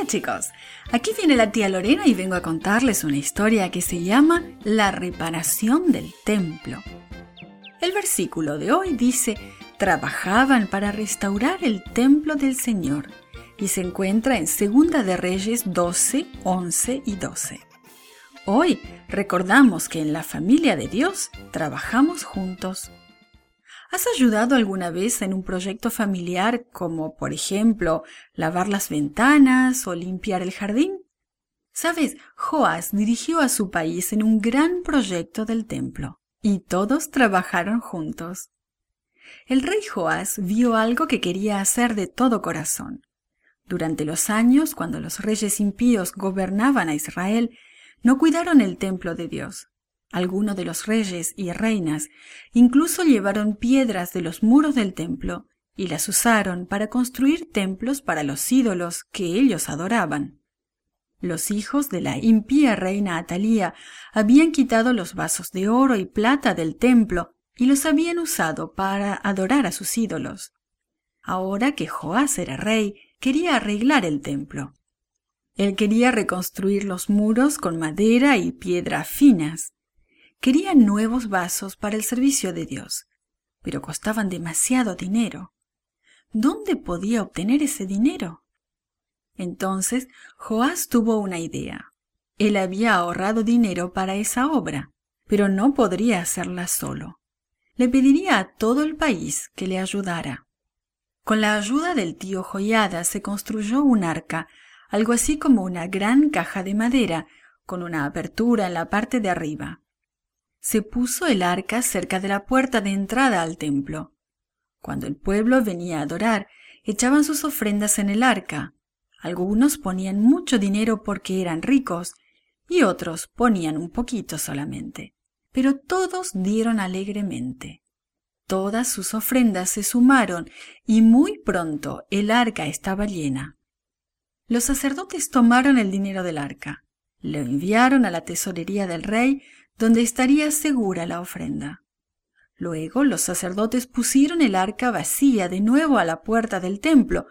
Hola chicos, aquí viene la tía Lorena y vengo a contarles una historia que se llama La reparación del templo. El versículo de hoy dice, trabajaban para restaurar el templo del Señor y se encuentra en Segunda de Reyes 12, 11 y 12. Hoy recordamos que en la familia de Dios trabajamos juntos. ¿Has ayudado alguna vez en un proyecto familiar como, por ejemplo, lavar las ventanas o limpiar el jardín? Sabes, Joás dirigió a su país en un gran proyecto del templo y todos trabajaron juntos. El rey Joás vio algo que quería hacer de todo corazón. Durante los años, cuando los reyes impíos gobernaban a Israel, no cuidaron el templo de Dios. Algunos de los reyes y reinas incluso llevaron piedras de los muros del templo y las usaron para construir templos para los ídolos que ellos adoraban. Los hijos de la impía reina Atalía habían quitado los vasos de oro y plata del templo y los habían usado para adorar a sus ídolos. Ahora que Joás era rey, quería arreglar el templo. Él quería reconstruir los muros con madera y piedra finas. Quería nuevos vasos para el servicio de Dios, pero costaban demasiado dinero. ¿Dónde podía obtener ese dinero? Entonces Joás tuvo una idea. Él había ahorrado dinero para esa obra, pero no podría hacerla solo. Le pediría a todo el país que le ayudara. Con la ayuda del tío Joyada se construyó un arca, algo así como una gran caja de madera, con una apertura en la parte de arriba se puso el arca cerca de la puerta de entrada al templo. Cuando el pueblo venía a adorar, echaban sus ofrendas en el arca. Algunos ponían mucho dinero porque eran ricos y otros ponían un poquito solamente. Pero todos dieron alegremente. Todas sus ofrendas se sumaron y muy pronto el arca estaba llena. Los sacerdotes tomaron el dinero del arca, lo enviaron a la tesorería del rey donde estaría segura la ofrenda. Luego los sacerdotes pusieron el arca vacía de nuevo a la puerta del templo.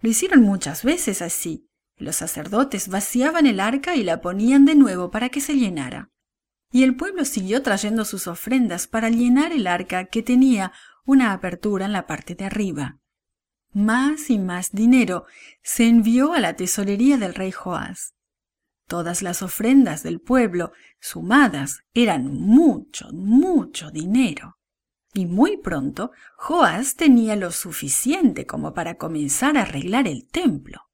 Lo hicieron muchas veces así. Los sacerdotes vaciaban el arca y la ponían de nuevo para que se llenara. Y el pueblo siguió trayendo sus ofrendas para llenar el arca que tenía una apertura en la parte de arriba. Más y más dinero se envió a la tesorería del rey Joás. Todas las ofrendas del pueblo sumadas eran mucho, mucho dinero. Y muy pronto Joás tenía lo suficiente como para comenzar a arreglar el templo.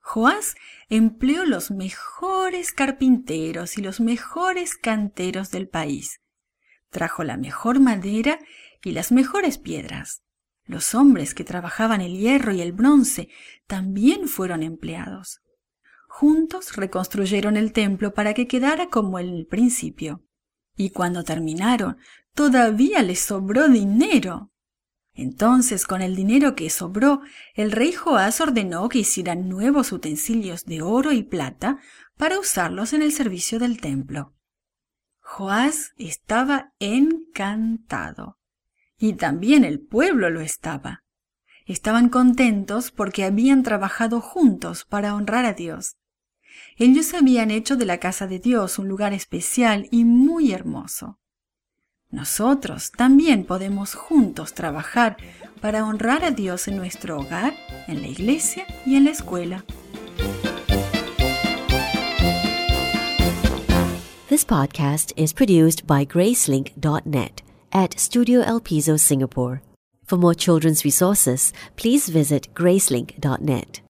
Joás empleó los mejores carpinteros y los mejores canteros del país. Trajo la mejor madera y las mejores piedras. Los hombres que trabajaban el hierro y el bronce también fueron empleados. Juntos reconstruyeron el templo para que quedara como en el principio. Y cuando terminaron, todavía les sobró dinero. Entonces, con el dinero que sobró, el rey Joás ordenó que hicieran nuevos utensilios de oro y plata para usarlos en el servicio del templo. Joás estaba encantado. Y también el pueblo lo estaba. Estaban contentos porque habían trabajado juntos para honrar a Dios. Ellos habían hecho de la casa de Dios un lugar especial y muy hermoso. Nosotros también podemos juntos trabajar para honrar a Dios en nuestro hogar, en la iglesia y en la escuela. This podcast is produced by Gracelink.net at Studio El Piso, Singapore. For more children's resources, please visit Gracelink.net.